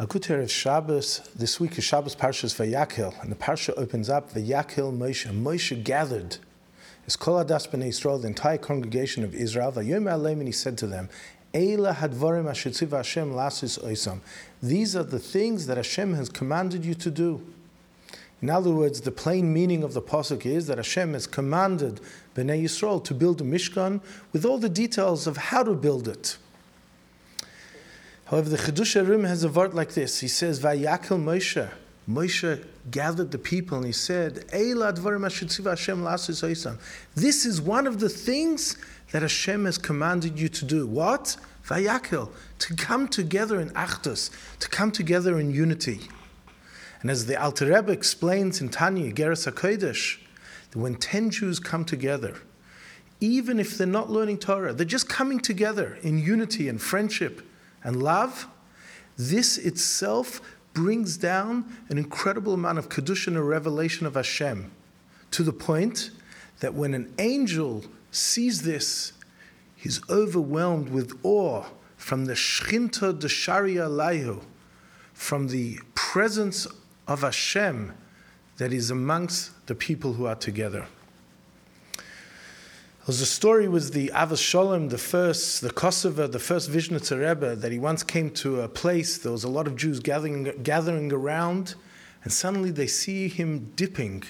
Hakuter of Shabbos, this week is Shabbos Parshas Vayakhel, and the Parsha opens up Vayakhel Moshe. Moshe gathered his Kol Adas Yisrael, the entire congregation of Israel. Vayom Aleim, and he said to them, Eila hadvarim ashetziv Hashem lasis oisam. These are the things that Hashem has commanded you to do. In other words, the plain meaning of the pasuk is that Hashem has commanded Bnei Yisrael to build a Mishkan with all the details of how to build it. However, the Chiddushei HaRim has a word like this. He says, Vayakhel Moshe. Moshe gathered the people and he said, This is one of the things that Hashem has commanded you to do. What? Vayakhel. To come together in Achdus, to come together in unity. And as the Alter Rebbe explains in Tanya, Geras HaKodesh, that when 10 Jews come together, even if they're not learning Torah, they're just coming together in unity and friendship, and love, this itself brings down an incredible amount of Kedusha and revelation of Hashem to the point that when an angel sees this, he's overwhelmed with awe from the Shchinta de Sharia Laihu, from the presence of Hashem that is amongst the people who are together. The story was the Ahavas Sholom, the first, the Kosover, the first Vishnitzer Rebbe, that he once came to a place, there was a lot of Jews gathering, gathering around, and suddenly they see him dipping,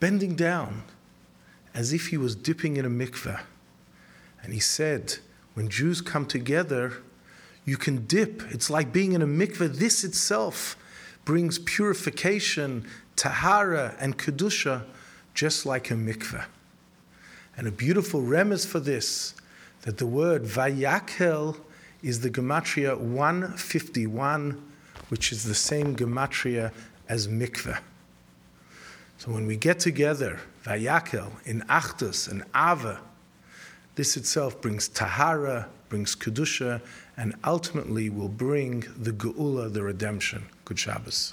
bending down, as if he was dipping in a mikveh. And he said, when Jews come together, you can dip. It's like being in a mikveh. This itself brings purification, tahara, and kedusha, just like a mikveh. And a beautiful remez for this, that the word Vayakhel is the Gematria 151, which is the same Gematria as mikveh. So when we get together, Vayakhel, in Achdus and Ahava, this itself brings Tahara, brings Kedusha, and ultimately will bring the Geula, the redemption. Good Shabbos.